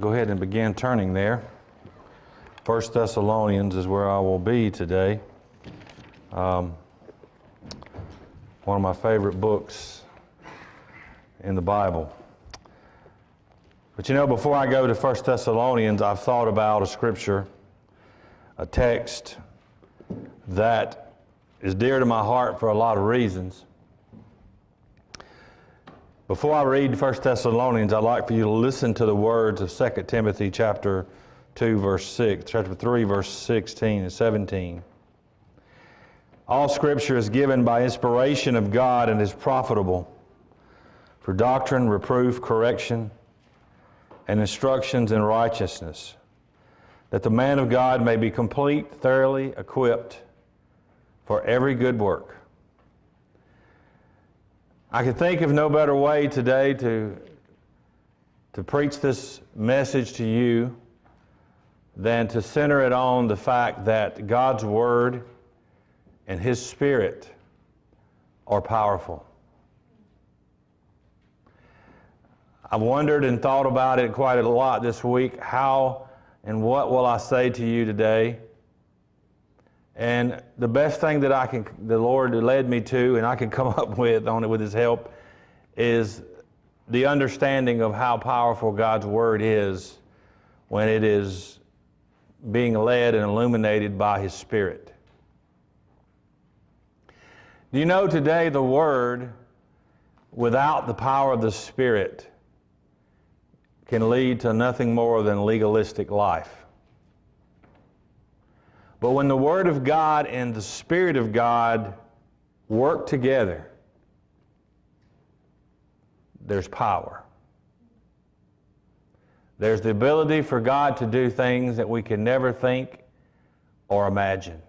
Go ahead and begin turning there. First Thessalonians is where I will be today. Um, one of my favorite books in the Bible. But you know, before I go to First Thessalonians, I've thought about a scripture, a text that is dear to my heart for a lot of reasons. Before I read 1 Thessalonians, I'd like for you to listen to the words of 2 Timothy chapter 2 verse 6, chapter 3 verse 16 and 17. All scripture is given by inspiration of God and is profitable for doctrine, reproof, correction, and instructions in righteousness, that the man of God may be complete, thoroughly equipped for every good work. I can think of no better way today to, to preach this message to you than to center it on the fact that God's Word and His Spirit are powerful. I've wondered and thought about it quite a lot this week. How and what will I say to you today? And the best thing that I can, the Lord led me to, and I can come up with on it with His help, is the understanding of how powerful God's Word is when it is being led and illuminated by His Spirit. Do you know today the Word, without the power of the Spirit, can lead to nothing more than legalistic life? But when the Word of God and the Spirit of God work together, there's power. There's the ability for God to do things that we can never think or imagine.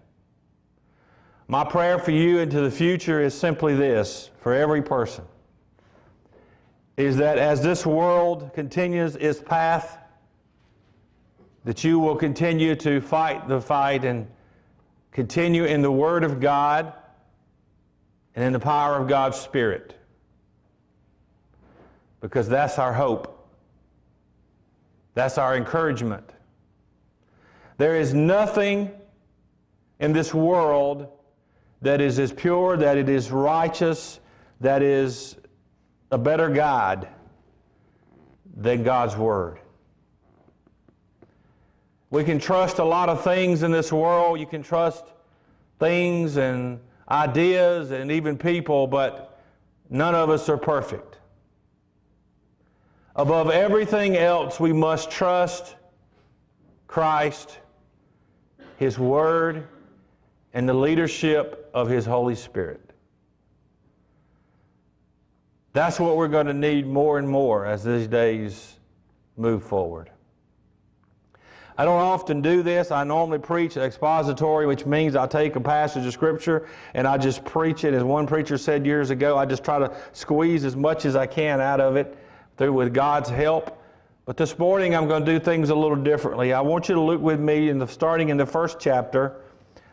My prayer for you into the future is simply this for every person is that as this world continues its path that you will continue to fight the fight and continue in the Word of God and in the power of God's Spirit. Because that's our hope. That's our encouragement. There is nothing in this world that is as pure, that it is righteous, that is a better guide than God's Word. We can trust a lot of things in this world. You can trust things and ideas and even people, but none of us are perfect. Above everything else, we must trust Christ, His Word, and the leadership of His Holy Spirit. That's what we're going to need more and more as these days move forward. I don't often do this. I normally preach expository, which means I take a passage of Scripture and I just preach it. As one preacher said years ago, I just try to squeeze as much as I can out of it through with God's help. But this morning I'm going to do things a little differently. I want you to look with me in the starting in the first chapter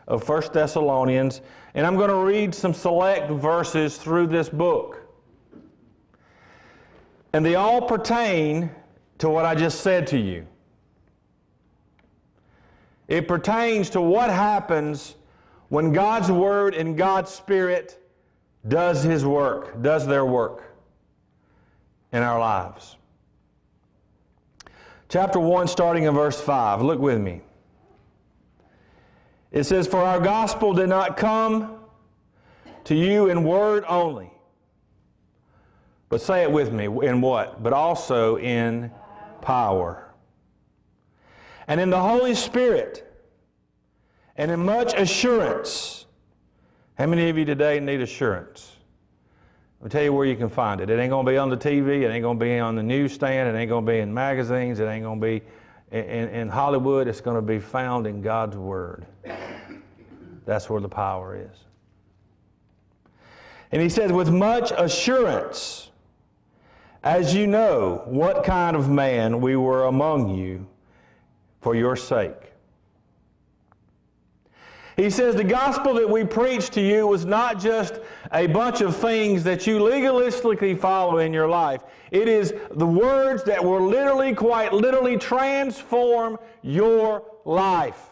of 1 Thessalonians, and I'm going to read some select verses through this book. And they all pertain to what I just said to you. It pertains to what happens when God's Word and God's Spirit does His work, does their work in our lives. Chapter 1, starting in verse 5. Look with me. It says, For our gospel did not come to you in word only. But say it with me, in what? But also in power and in the Holy Spirit and in much assurance. How many of you today need assurance? I'll tell you where you can find it. It ain't going to be on the TV. It ain't going to be on the newsstand. It ain't going to be in magazines. It ain't going to be in, in Hollywood. It's going to be found in God's Word. That's where the power is. And he says, with much assurance, as you know what kind of man we were among you for your sake. He says the gospel that we preached to you was not just a bunch of things that you legalistically follow in your life. It is the words that will literally, quite literally transform your life.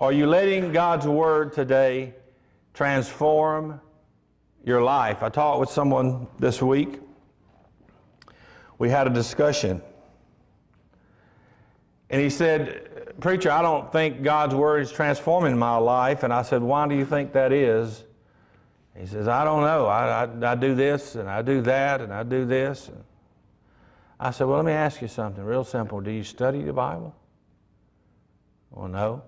Are you letting God's word today transform your life? I talked with someone this week. We had a discussion. And he said, Preacher, I don't think God's Word is transforming my life. And I said, Why do you think that is? He says, I don't know. I, I, I do this and I do that and I do this. And I said, Well, let me ask you something real simple. Do you study the Bible? Well, no.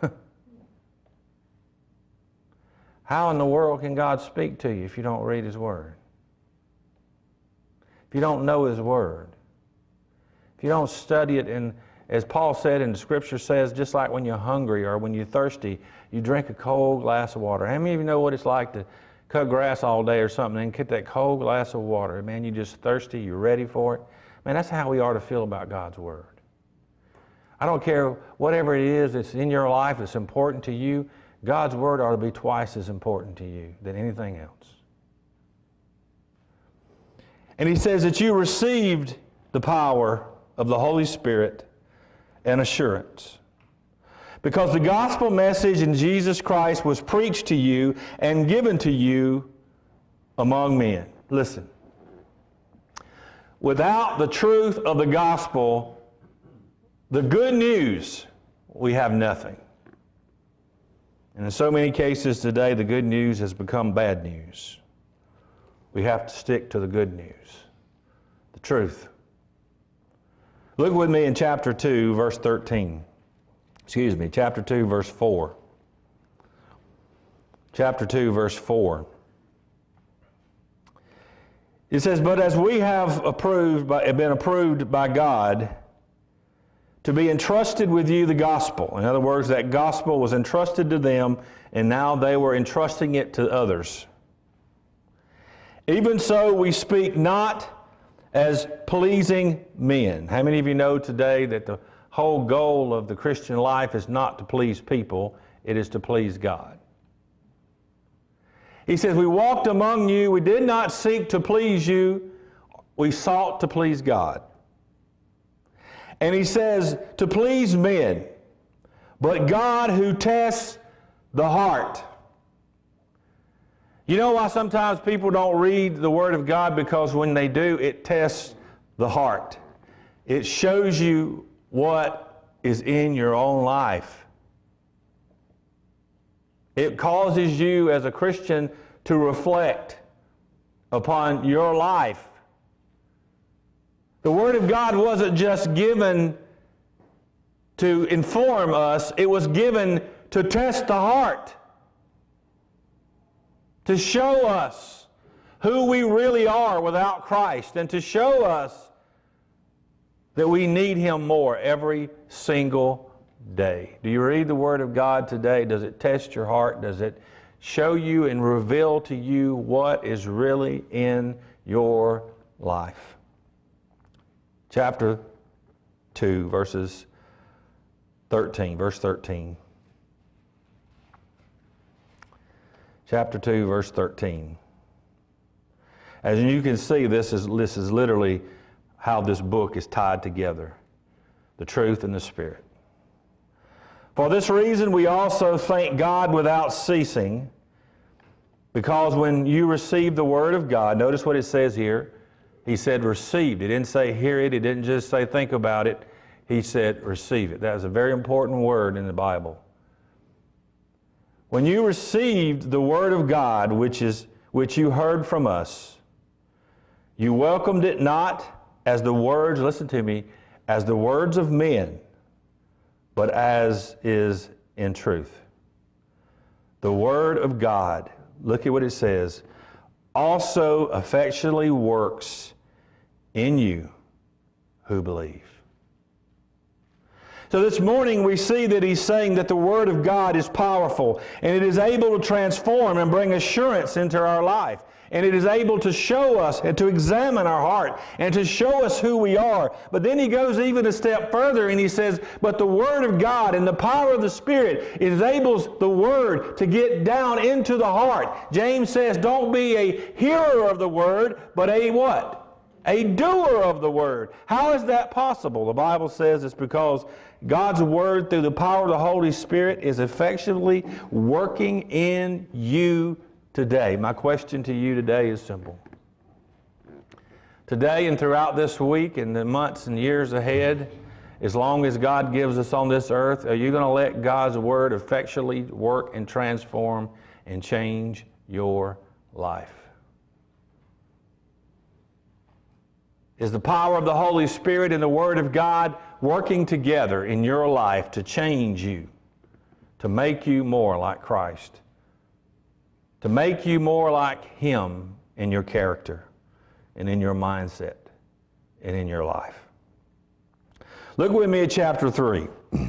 How in the world can God speak to you if you don't read His Word? If you don't know His Word? If you don't study it in as Paul said and the scripture says, just like when you're hungry or when you're thirsty, you drink a cold glass of water. How many of you know what it's like to cut grass all day or something and get that cold glass of water? Man, you're just thirsty, you're ready for it. Man, that's how we are to feel about God's Word. I don't care whatever it is that's in your life that's important to you, God's Word ought to be twice as important to you than anything else. And he says that you received the power of the Holy Spirit and assurance. Because the gospel message in Jesus Christ was preached to you and given to you among men. Listen. Without the truth of the gospel, the good news, we have nothing. And in so many cases today, the good news has become bad news. We have to stick to the good news, the truth. Look with me in chapter 2, verse 13. Excuse me, chapter 2, verse 4. Chapter 2, verse 4. It says, But as we have approved by, been approved by God to be entrusted with you the gospel. In other words, that gospel was entrusted to them, and now they were entrusting it to others. Even so, we speak not as pleasing men. How many of you know today that the whole goal of the Christian life is not to please people, it is to please God? He says, We walked among you, we did not seek to please you, we sought to please God. And he says, To please men, but God who tests the heart. You know why sometimes people don't read the Word of God? Because when they do, it tests the heart. It shows you what is in your own life. It causes you as a Christian to reflect upon your life. The Word of God wasn't just given to inform us, it was given to test the heart to show us who we really are without Christ and to show us that we need Him more every single day. Do you read the Word of God today? Does it test your heart? Does it show you and reveal to you what is really in your life? Chapter 2, verses 13, verse 13. Chapter 2, verse 13. As you can see, this is, this is literally how this book is tied together the truth and the Spirit. For this reason, we also thank God without ceasing, because when you receive the Word of God, notice what it says here. He said received. He didn't say hear it, he didn't just say think about it. He said receive it. That is a very important word in the Bible. When you received the word of God, which, is, which you heard from us, you welcomed it not as the words, listen to me, as the words of men, but as is in truth. The word of God, look at what it says, also affectionately works in you who believe. So this morning we see that he's saying that the Word of God is powerful and it is able to transform and bring assurance into our life. And it is able to show us and to examine our heart and to show us who we are. But then he goes even a step further and he says, But the Word of God and the power of the Spirit enables the Word to get down into the heart. James says, Don't be a hearer of the Word, but a what? a doer of the word. How is that possible? The Bible says it's because God's word, through the power of the Holy Spirit, is effectively working in you today. My question to you today is simple. Today and throughout this week and the months and years ahead, as long as God gives us on this earth, are you going to let God's word effectually work and transform and change your life? is the power of the Holy Spirit and the Word of God working together in your life to change you, to make you more like Christ, to make you more like Him in your character and in your mindset and in your life. Look with me at chapter 3,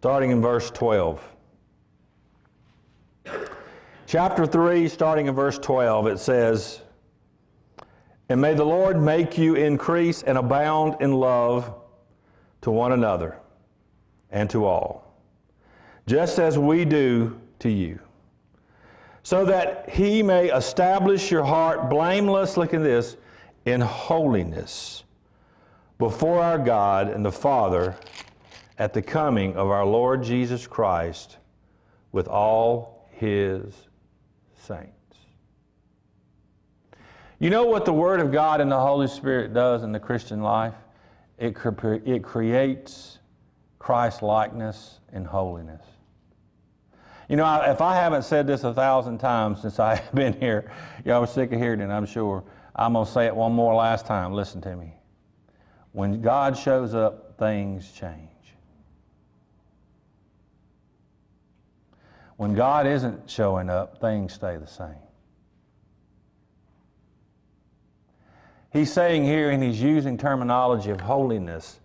starting in verse 12. Chapter 3, starting in verse 12, it says, and may the Lord make you increase and abound in love to one another and to all, just as we do to you, so that he may establish your heart blameless, look at this, in holiness before our God and the Father at the coming of our Lord Jesus Christ with all his saints. You know what the Word of God and the Holy Spirit does in the Christian life? It, cre- it creates Christ likeness and holiness. You know, if I haven't said this a thousand times since I've been here, y'all are sick of hearing it, I'm sure. I'm going to say it one more last time. Listen to me. When God shows up, things change. When God isn't showing up, things stay the same. He's saying here, and he's using terminology of holiness,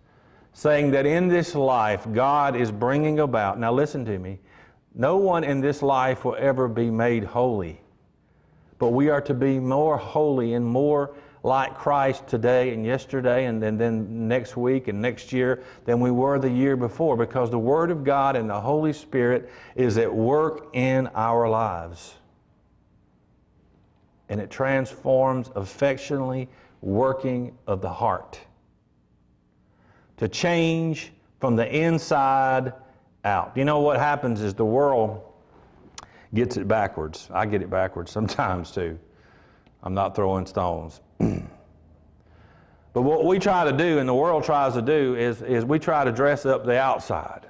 saying that in this life, God is bringing about. Now, listen to me. No one in this life will ever be made holy, but we are to be more holy and more like Christ today and yesterday and then, then next week and next year than we were the year before because the Word of God and the Holy Spirit is at work in our lives. And it transforms affectionately working of the heart to change from the inside out. You know what happens is the world gets it backwards. I get it backwards sometimes too. I'm not throwing stones. but what we try to do, and the world tries to do, is, is we try to dress up the outside.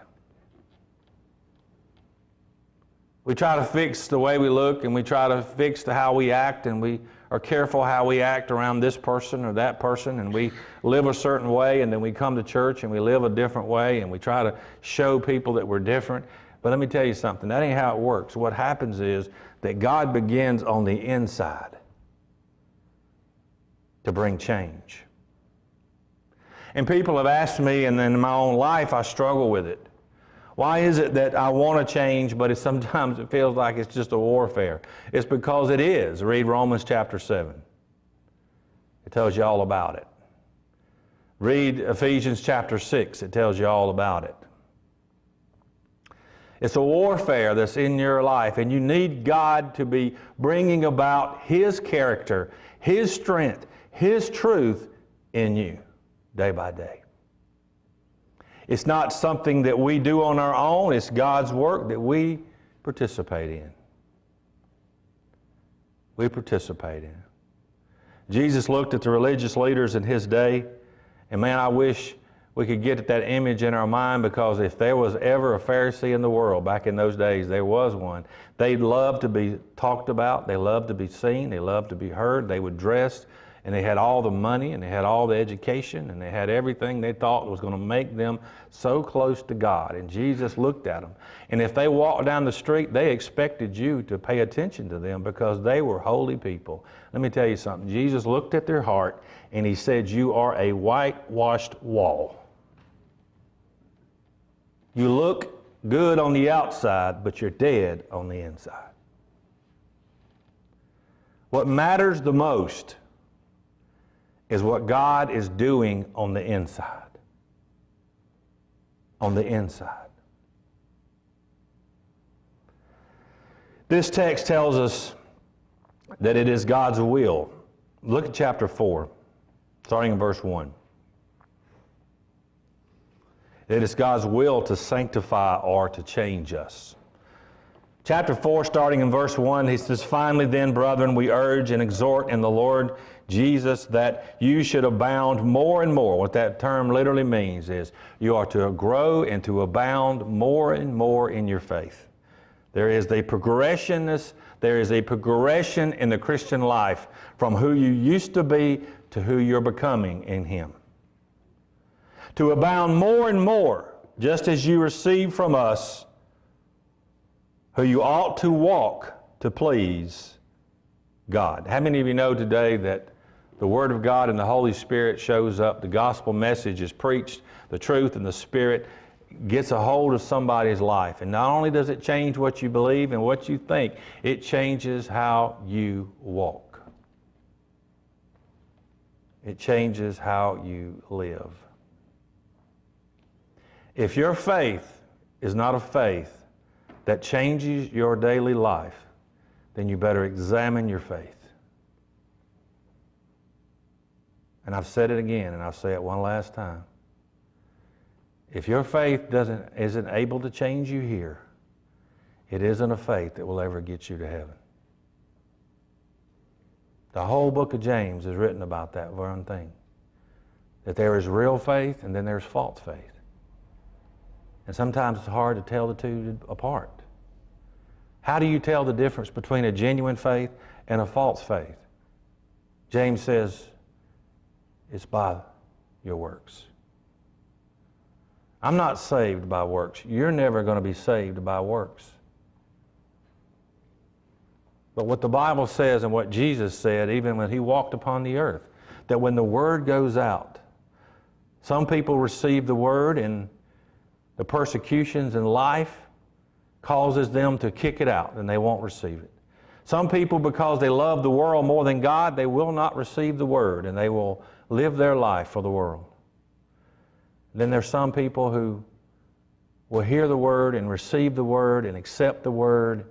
We try to fix the way we look and we try to fix the how we act and we are careful how we act around this person or that person, and we live a certain way, and then we come to church and we live a different way, and we try to show people that we're different. But let me tell you something that ain't how it works. What happens is that God begins on the inside to bring change. And people have asked me, and in my own life, I struggle with it. Why is it that I want to change, but it, sometimes it feels like it's just a warfare? It's because it is. Read Romans chapter 7. It tells you all about it. Read Ephesians chapter 6. It tells you all about it. It's a warfare that's in your life, and you need God to be bringing about His character, His strength, His truth in you day by day. It's not something that we do on our own, it's God's work that we participate in. We participate in. Jesus looked at the religious leaders in his day, and man, I wish we could get that image in our mind because if there was ever a Pharisee in the world back in those days, there was one. They loved to be talked about, they loved to be seen, they loved to be heard, they would dress and they had all the money and they had all the education and they had everything they thought was going to make them so close to God. And Jesus looked at them. And if they walked down the street, they expected you to pay attention to them because they were holy people. Let me tell you something. Jesus looked at their heart and he said, You are a whitewashed wall. You look good on the outside, but you're dead on the inside. What matters the most is what God is doing on the inside. On the inside. This text tells us that it is God's will. Look at chapter 4, starting in verse 1. It is God's will to sanctify or to change us. Chapter 4, starting in verse 1, he says, Finally, then, brethren, we urge and exhort in the Lord Jesus that you should abound more and more. What that term literally means is you are to grow and to abound more and more in your faith. There is a progression, there is a progression in the Christian life from who you used to be to who you're becoming in Him to abound more and more, just as you receive from us, who you ought to walk to please God. How many of you know today that the Word of God and the Holy Spirit shows up, the gospel message is preached, the truth and the Spirit gets a hold of somebody's life. And not only does it change what you believe and what you think, it changes how you walk. It changes how you live. If your faith is not a faith that changes your daily life, then you better examine your faith. And I've said it again, and I'll say it one last time. If your faith doesn't, isn't able to change you here, it isn't a faith that will ever get you to heaven. The whole book of James is written about that one thing that there is real faith and then there's false faith. And sometimes it's hard to tell the two apart. How do you tell the difference between a genuine faith and a false faith? James says, it's by your works. I'm not saved by works. You're never going to be saved by works. But what the Bible says and what Jesus said, even when he walked upon the earth, that when the word goes out, some people receive the word and the persecutions in life causes them to kick it out and they won't receive it. Some people, because they love the world more than God, they will not receive the word and they will live their life for the world. Then there's some people who will hear the word and receive the word and accept the word,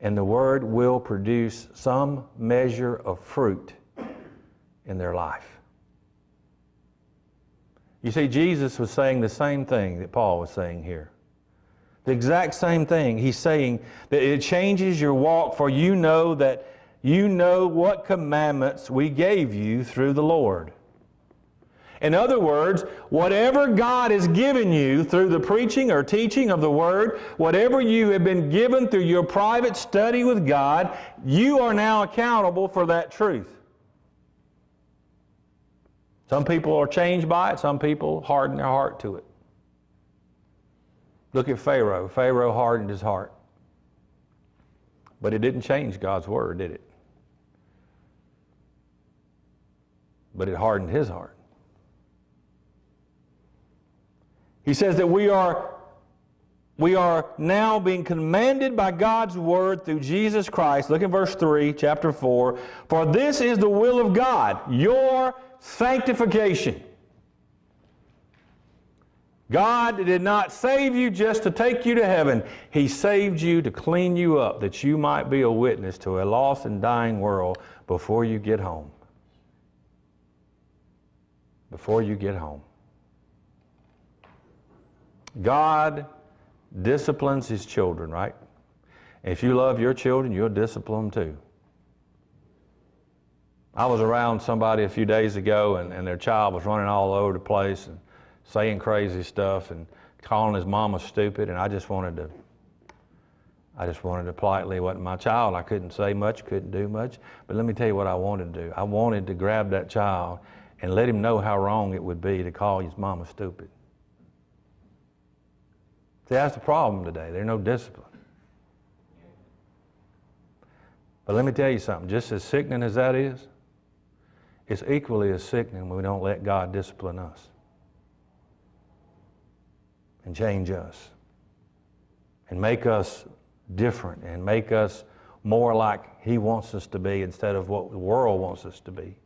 and the word will produce some measure of fruit in their life. You see, Jesus was saying the same thing that Paul was saying here. The exact same thing. He's saying that it changes your walk, for you know that you know what commandments we gave you through the Lord. In other words, whatever God has given you through the preaching or teaching of the Word, whatever you have been given through your private study with God, you are now accountable for that truth. Some people are changed by it, some people harden their heart to it. Look at Pharaoh. Pharaoh hardened his heart. But it didn't change God's word, did it? But it hardened his heart. He says that we are we are now being commanded by God's word through Jesus Christ. Look at verse 3, chapter 4. For this is the will of God, your sanctification. God did not save you just to take you to heaven. He saved you to clean you up that you might be a witness to a lost and dying world before you get home. Before you get home. God disciplines his children, right? If you love your children, you'll discipline them too. I was around somebody a few days ago, and, and their child was running all over the place and saying crazy stuff and calling his mama stupid, and I just wanted to. I just wanted to politely, it wasn't my child. I couldn't say much, couldn't do much. But let me tell you what I wanted to do. I wanted to grab that child and let him know how wrong it would be to call his mama stupid. See, that's the problem today. There's no discipline. But let me tell you something, just as sickening as that is, it's equally as sickening when we don't let God discipline us. and change us and make us different and make us more like He wants us to be instead of what the world wants us to be.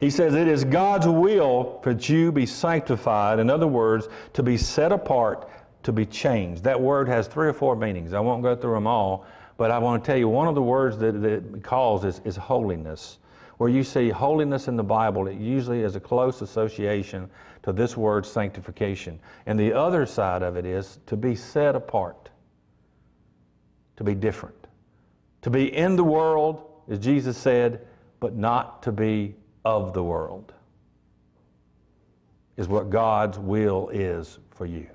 He says, It is God's will that you be sanctified. In other words, to be set apart, to be changed. That word has three or four meanings. I won't go through them all, but I want to tell you one of the words that, that it calls is, is holiness. Where you see holiness in the Bible, it usually is a close association to this word sanctification. And the other side of it is to be set apart, to be different, to be in the world, as Jesus said, but not to be of the world, is what God's will is for you.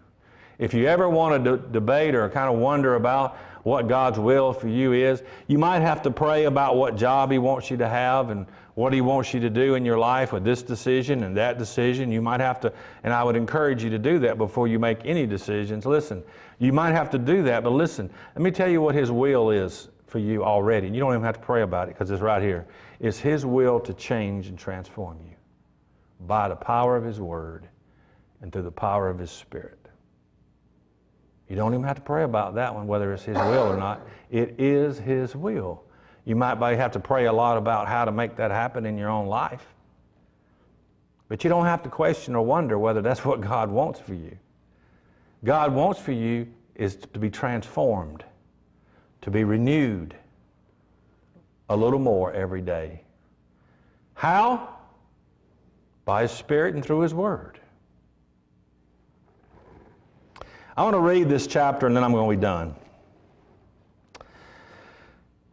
If you ever want to debate or kind of wonder about what God's will for you is, you might have to pray about what job He wants you to have and what He wants you to do in your life with this decision and that decision. You might have to, and I would encourage you to do that before you make any decisions. Listen, you might have to do that, but listen, let me tell you what His will is for you already. And you don't even have to pray about it because it's right here. It's His will to change and transform you by the power of His Word and through the power of His Spirit. You don't even have to pray about that one, whether it's His will or not. It is His will. You might have to pray a lot about how to make that happen in your own life. But you don't have to question or wonder whether that's what God wants for you. God wants for you is to be transformed, to be renewed a little more every day. How? By His Spirit and through His Word. I want to read this chapter and then I'm going to be done.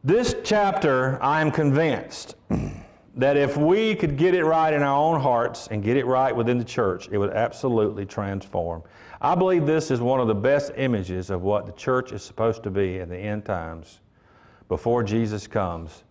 This chapter, I am convinced that if we could get it right in our own hearts and get it right within the church, it would absolutely transform. I believe this is one of the best images of what the church is supposed to be in the end times before Jesus comes.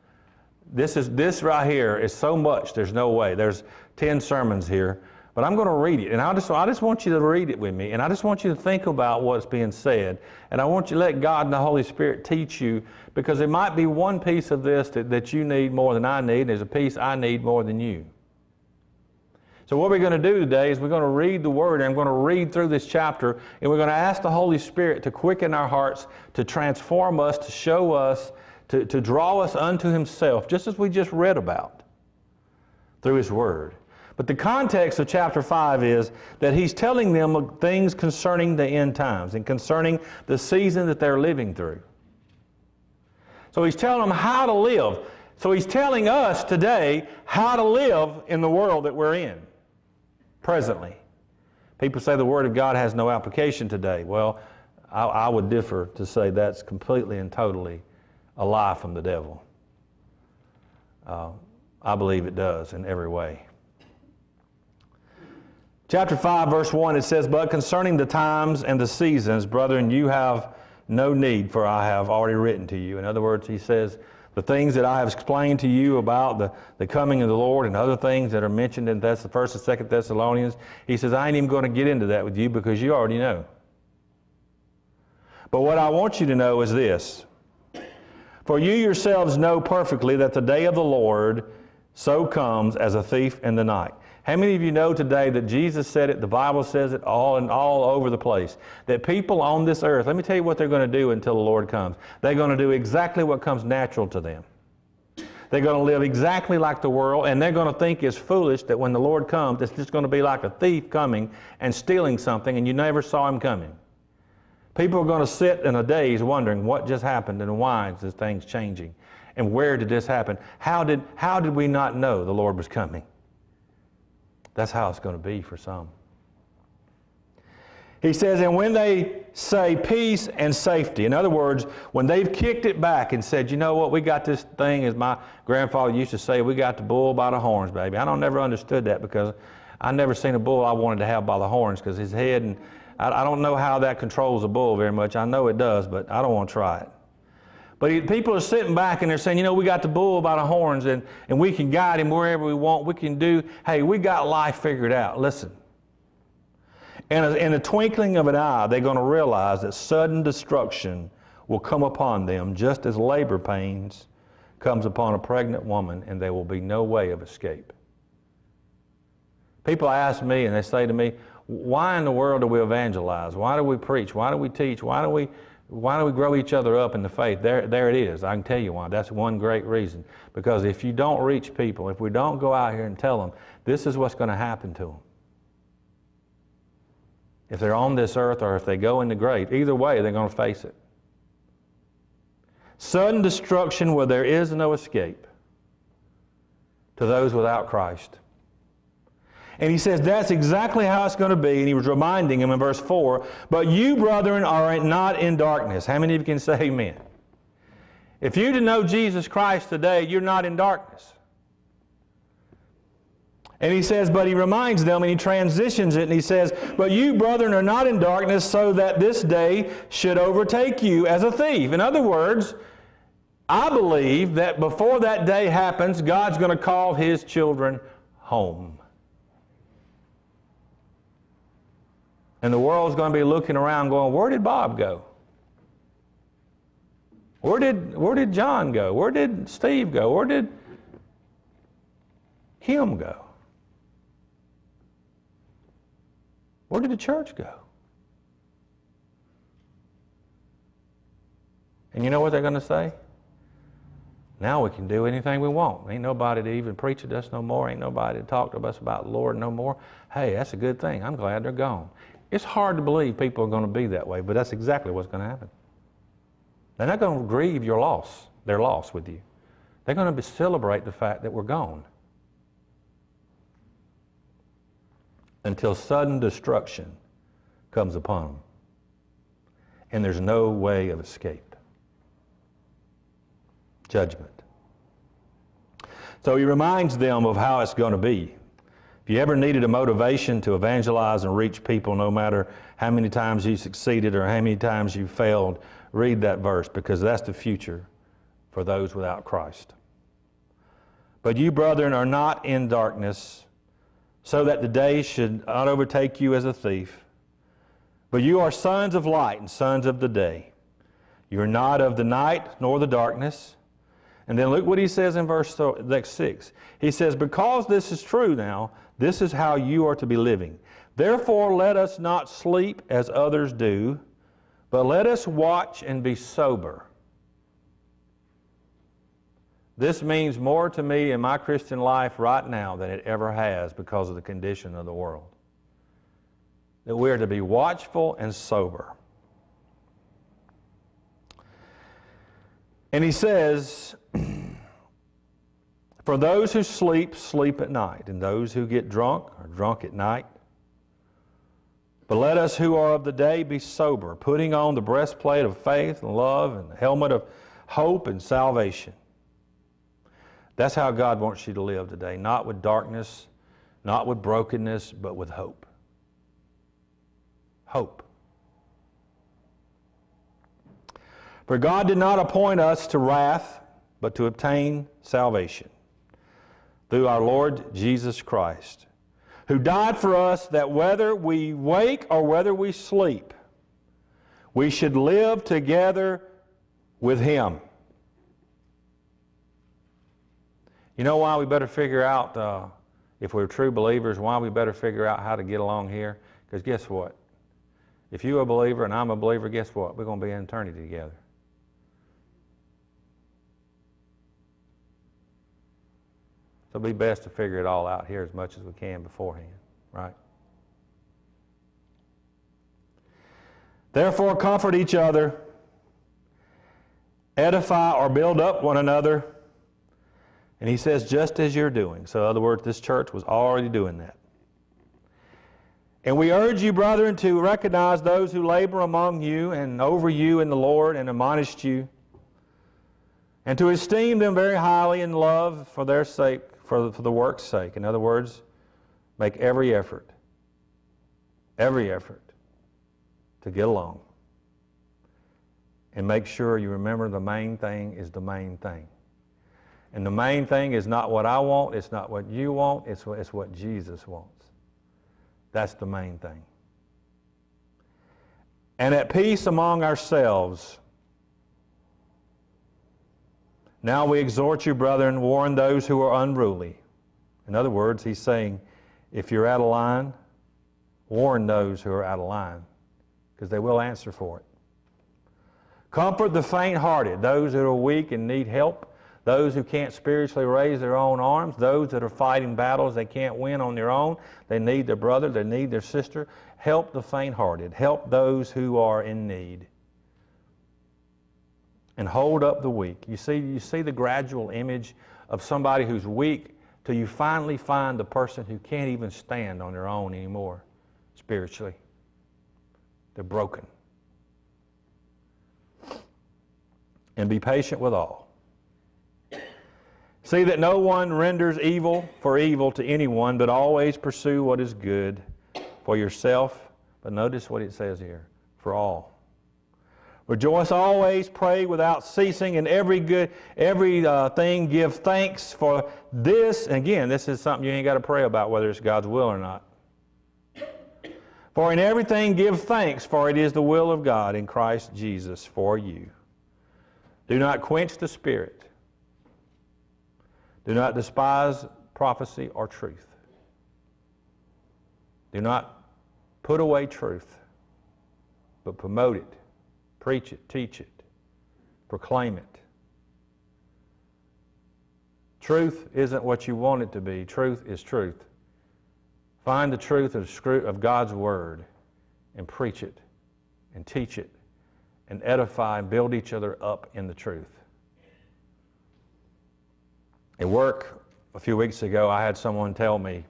This is this right here is so much, there's no way. There's 10 sermons here. But I'm going to read it. And I just, I just want you to read it with me. And I just want you to think about what's being said. And I want you to let God and the Holy Spirit teach you because there might be one piece of this that, that you need more than I need. And there's a piece I need more than you. So, what we're going to do today is we're going to read the Word, and I'm going to read through this chapter, and we're going to ask the Holy Spirit to quicken our hearts, to transform us, to show us, to, to draw us unto Himself, just as we just read about through His Word. But the context of chapter 5 is that he's telling them things concerning the end times and concerning the season that they're living through. So he's telling them how to live. So he's telling us today how to live in the world that we're in presently. People say the Word of God has no application today. Well, I, I would differ to say that's completely and totally a lie from the devil. Uh, I believe it does in every way. Chapter 5, verse 1, it says, But concerning the times and the seasons, brethren, you have no need, for I have already written to you. In other words, he says, the things that I have explained to you about the, the coming of the Lord and other things that are mentioned in Thess- the first and second Thessalonians, he says, I ain't even going to get into that with you because you already know. But what I want you to know is this. For you yourselves know perfectly that the day of the Lord so comes as a thief in the night. How many of you know today that Jesus said it, the Bible says it all and all over the place, that people on this earth, let me tell you what they're going to do until the Lord comes. They're going to do exactly what comes natural to them. They're going to live exactly like the world, and they're going to think it's foolish that when the Lord comes, it's just going to be like a thief coming and stealing something, and you never saw him coming. People are going to sit in a daze wondering what just happened and why is this thing changing, and where did this happen? How did, how did we not know the Lord was coming? That's how it's going to be for some. He says, and when they say peace and safety, in other words, when they've kicked it back and said, you know what, we got this thing, as my grandfather used to say, we got the bull by the horns, baby. I don't never understood that because I never seen a bull I wanted to have by the horns because his head and I, I don't know how that controls a bull very much. I know it does, but I don't want to try it. But people are sitting back and they're saying, you know, we got the bull by the horns and, and we can guide him wherever we want. We can do, hey, we got life figured out. Listen. And in the twinkling of an eye, they're going to realize that sudden destruction will come upon them just as labor pains comes upon a pregnant woman and there will be no way of escape. People ask me and they say to me, why in the world do we evangelize? Why do we preach? Why do we teach? Why do we, why do we grow each other up in the faith? There, there it is. I can tell you why. That's one great reason. Because if you don't reach people, if we don't go out here and tell them, this is what's going to happen to them. If they're on this earth or if they go in the grave, either way, they're going to face it. Sudden destruction where there is no escape to those without Christ. And he says that's exactly how it's going to be. And he was reminding him in verse 4 But you, brethren, are not in darkness. How many of you can say amen? If you to know Jesus Christ today, you're not in darkness. And he says, but he reminds them and he transitions it and he says, But you, brethren, are not in darkness so that this day should overtake you as a thief. In other words, I believe that before that day happens, God's going to call his children home. And the world's going to be looking around going, Where did Bob go? Where did, where did John go? Where did Steve go? Where did him go? Where did the church go? And you know what they're going to say? Now we can do anything we want. Ain't nobody to even preach at us no more. Ain't nobody to talk to us about the Lord no more. Hey, that's a good thing. I'm glad they're gone. It's hard to believe people are going to be that way, but that's exactly what's going to happen. They're not going to grieve your loss, their loss with you. They're going to celebrate the fact that we're gone. until sudden destruction comes upon them. And there's no way of escape. Judgment. So he reminds them of how it's going to be. If you ever needed a motivation to evangelize and reach people, no matter how many times you succeeded or how many times you failed, read that verse because that's the future for those without Christ. But you, brethren, are not in darkness so that the day should not overtake you as a thief. But you are sons of light and sons of the day. You are not of the night nor the darkness. And then look what he says in verse next six. He says, Because this is true now, this is how you are to be living. Therefore, let us not sleep as others do, but let us watch and be sober. This means more to me in my Christian life right now than it ever has because of the condition of the world. That we are to be watchful and sober. And he says, For those who sleep, sleep at night, and those who get drunk are drunk at night. But let us who are of the day be sober, putting on the breastplate of faith and love and the helmet of hope and salvation. That's how God wants you to live today, not with darkness, not with brokenness, but with hope. Hope. For God did not appoint us to wrath, but to obtain salvation through our Lord Jesus Christ, who died for us that whether we wake or whether we sleep, we should live together with Him. You know why we better figure out, uh, if we're true believers, why we better figure out how to get along here? Because guess what? If you're a believer and I'm a believer, guess what? We're going to be in eternity together. It'll be best to figure it all out here as much as we can beforehand, right? Therefore, comfort each other, edify or build up one another and he says, just as you're doing. So, in other words, this church was already doing that. And we urge you, brethren, to recognize those who labor among you and over you in the Lord and admonish you, and to esteem them very highly in love for their sake, for, for the work's sake. In other words, make every effort, every effort to get along. And make sure you remember the main thing is the main thing. And the main thing is not what I want, it's not what you want, it's, it's what Jesus wants. That's the main thing. And at peace among ourselves. Now we exhort you, brethren, warn those who are unruly. In other words, he's saying, if you're out of line, Warn those who are out of line because they will answer for it. Comfort the faint hearted, those that are weak and need help, those who can't spiritually raise their own arms, those that are fighting battles they can't win on their own. They need their brother, they need their sister. Help the faint hearted, help those who are in need. And hold up the weak. You see, you see the gradual image of somebody who's weak till you finally find the person who can't even stand on their own anymore spiritually. They're broken. And be patient with all. See that no one renders evil for evil to anyone, but always pursue what is good for yourself. But notice what it says here for all. Rejoice always, pray without ceasing, and every good, every uh, thing give thanks for this. And again, this is something you ain't got to pray about whether it's God's will or not. For in everything give thanks, for it is the will of God in Christ Jesus for you. Do not quench the Spirit. Do not despise prophecy or truth. Do not put away truth, but promote it Preach it, teach it, proclaim it. Truth isn't what you want it to be. Truth is truth. Find the truth of God's Word and preach it and teach it and edify and build each other up in the truth. At work a few weeks ago, I had someone tell me,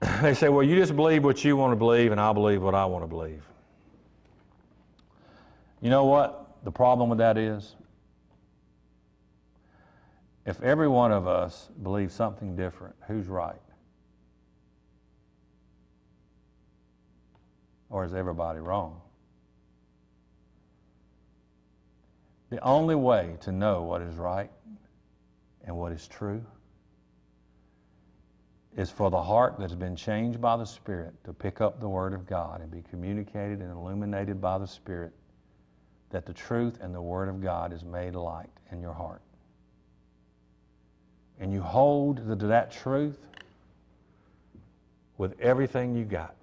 they say, Well, you just believe what you want to believe, and I'll believe what I want to believe. You know what the problem with that is? If every one of us believes something different, who's right? Or is everybody wrong? The only way to know what is right and what is true is for the heart that's been changed by the Spirit to pick up the Word of God and be communicated and illuminated by the Spirit that the truth and the Word of God is made light in your heart. And you hold to that truth with everything you got.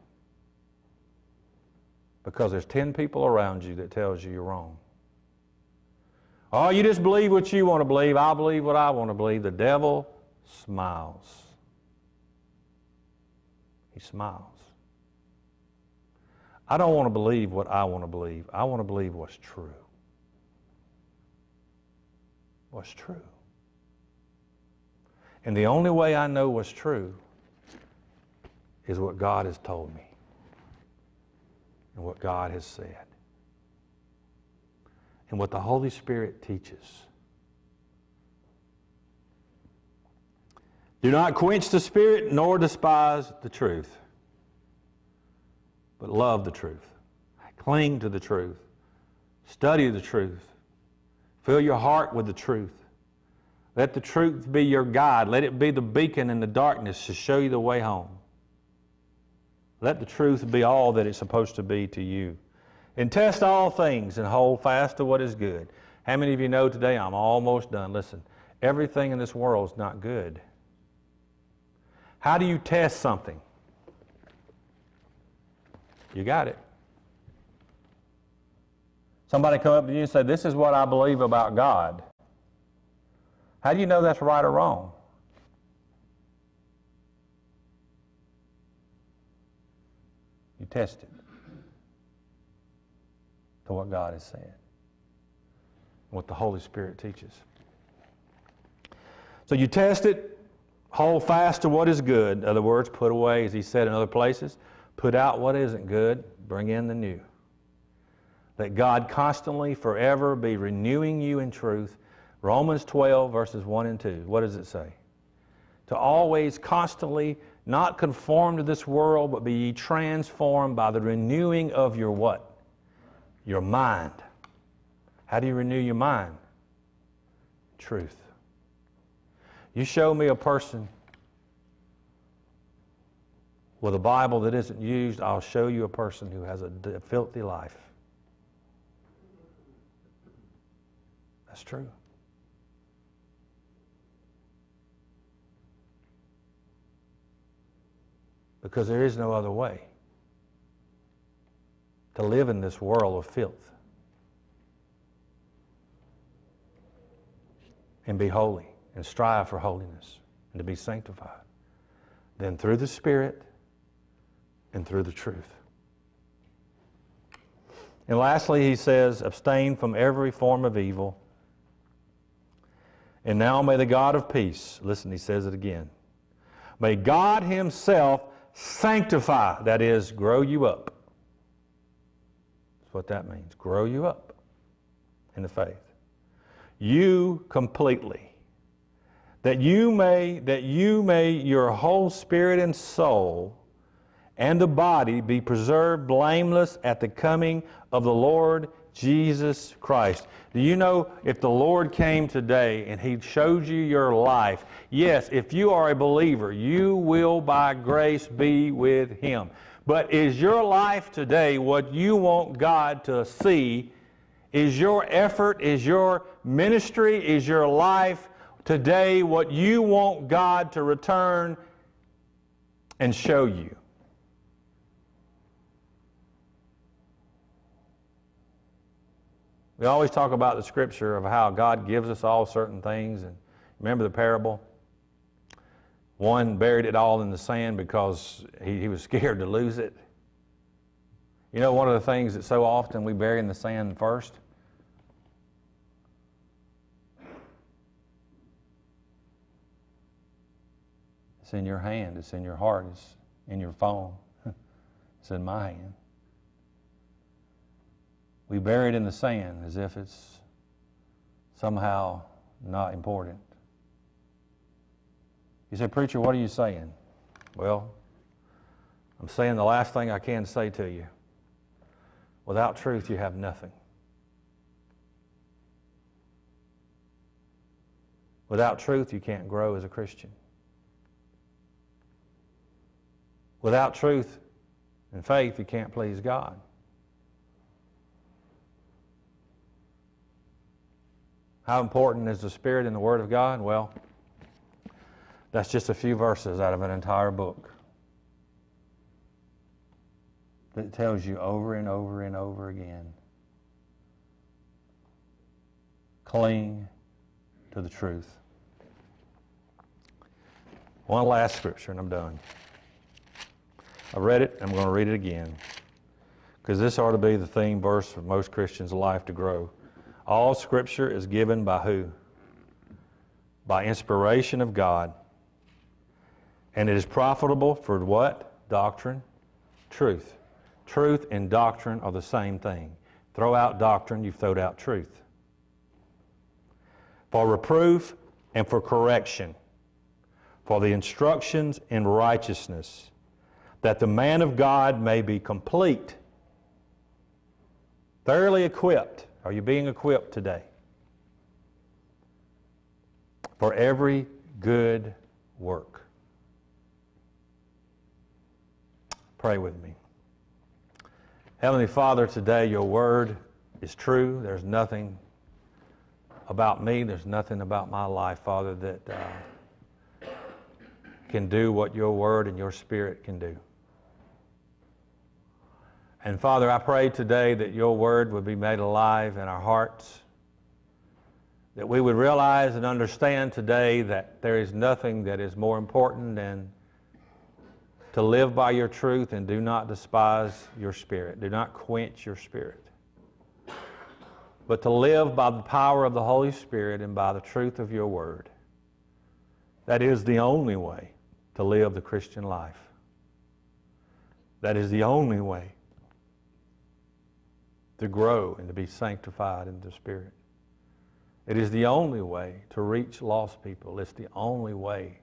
Because there's 10 people around you that tells you you're wrong. Oh, you just believe what you want to believe. I'll believe what I want to believe. The devil smiles. He smiles. I don't want to believe what I want to believe. I want to believe what's true. What's true. And the only way I know what's true is what God has told me and what God has said and what the Holy Spirit teaches. Do not quench the Spirit nor despise the truth but love the truth. Cling to the truth. Study the truth. Fill your heart with the truth. Let the truth be your guide. Let it be the beacon in the darkness to show you the way home. Let the truth be all that it's supposed to be to you. And test all things and hold fast to what is good. How many of you know today I'm almost done? Listen, everything in this world is not good. How do you test something? You got it. Somebody come up to you and say, This is what I believe about God. How do you know that's right or wrong? You test it to what God has said, what the Holy Spirit teaches. So you test it, hold fast to what is good. In other words, put away, as he said in other places, Put out what isn't good, bring in the new. Let God constantly, forever be renewing you in truth. Romans 12, verses 1 and 2. What does it say? To always, constantly, not conform to this world, but be ye transformed by the renewing of your what? Your mind. How do you renew your mind? Truth. You show me a person with a Bible that isn't used, I'll show you a person who has a filthy life. That's true. because there is no other way to live in this world of filth and be holy and strive for holiness and to be sanctified than through the Spirit and through the truth. And lastly, he says, abstain from every form of evil. And now may the God of peace, listen, he says it again, may God himself sanctify, that is, grow you up. That's what that means, grow you up in the faith. You completely. That you may, that you may, your whole spirit and soul and the body be preserved blameless at the coming of the Lord Jesus Christ. Do you know if the Lord came today and He showed you your life? Yes, if you are a believer, you will by grace be with Him. But is your life today what you want God to see? Is your effort, is your ministry, is your life today what you want God to return and show you? We always talk about the scripture of how God gives us all certain things. And remember the parable? One buried it all in the sand because he, he was scared to lose it. You know, one of the things that so often we bury in the sand first? It's in your hand, it's in your heart, it's in your phone, it's in my hand. We bury it in the sand as if it's somehow not important. You say, Preacher, what are you saying? Well, I'm saying the last thing I can say to you. Without truth, you have nothing. Without truth, you can't grow as a Christian. Without truth and faith, you can't please God. How important is the Spirit in the Word of God? Well, that's just a few verses out of an entire book that tells you over and over and over again cling to the truth. One last scripture, and I'm done. I read it, I'm going to read it again. Because this ought to be the theme verse for most Christians' life to grow. All Scripture is given by who? By inspiration of God. And it is profitable for what? Doctrine? Truth. Truth and doctrine are the same thing. Throw out doctrine, you've thrown out truth. For reproof and for correction, for the instructions in righteousness, that the man of God may be complete, thoroughly equipped are you being equipped today? For every good work. Pray with me. Heavenly Father, today your word is true. There's nothing about me, there's nothing about my life, Father, that uh, can do what your word and your spirit can do. And Father, I pray today that your word would be made alive in our hearts, that we would realize and understand today that there is nothing that is more important than to live by your truth and do not despise your spirit. Do not quench your spirit. But to live by the power of the Holy Spirit and by the truth of your word. That is the only way to live the Christian life. That is the only way to grow and to be sanctified in the Spirit. It is the only way to reach lost people. It's the only way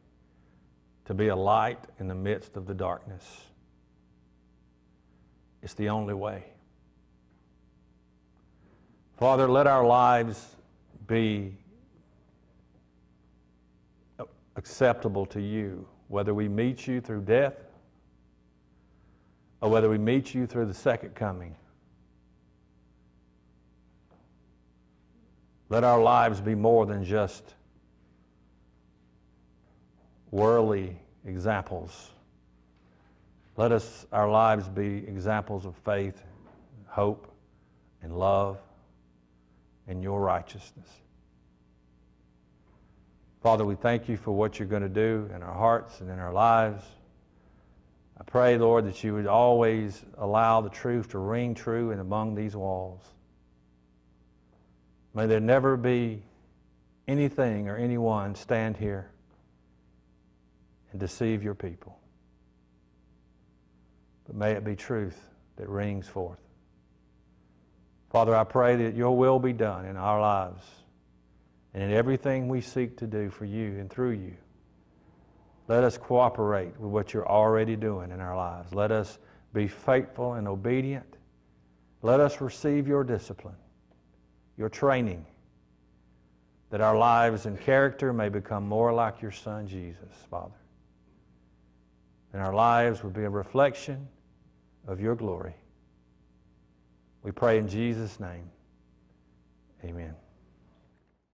to be a light in the midst of the darkness. It's the only way. Father, let our lives be acceptable to you, whether we meet you through death or whether we meet you through the second coming. Let our lives be more than just worldly examples Let us, our lives be examples of faith, hope, and love, and your righteousness. Father, we thank you for what you're going to do in our hearts and in our lives. I pray, Lord, that you would always allow the truth to ring true and among these walls. May there never be anything or anyone stand here and deceive your people. But may it be truth that rings forth. Father, I pray that your will be done in our lives and in everything we seek to do for you and through you. Let us cooperate with what you're already doing in our lives. Let us be faithful and obedient. Let us receive your discipline, your training, that our lives and character may become more like your Son, Jesus, Father. And our lives would be a reflection of your glory. We pray in Jesus' name. Amen.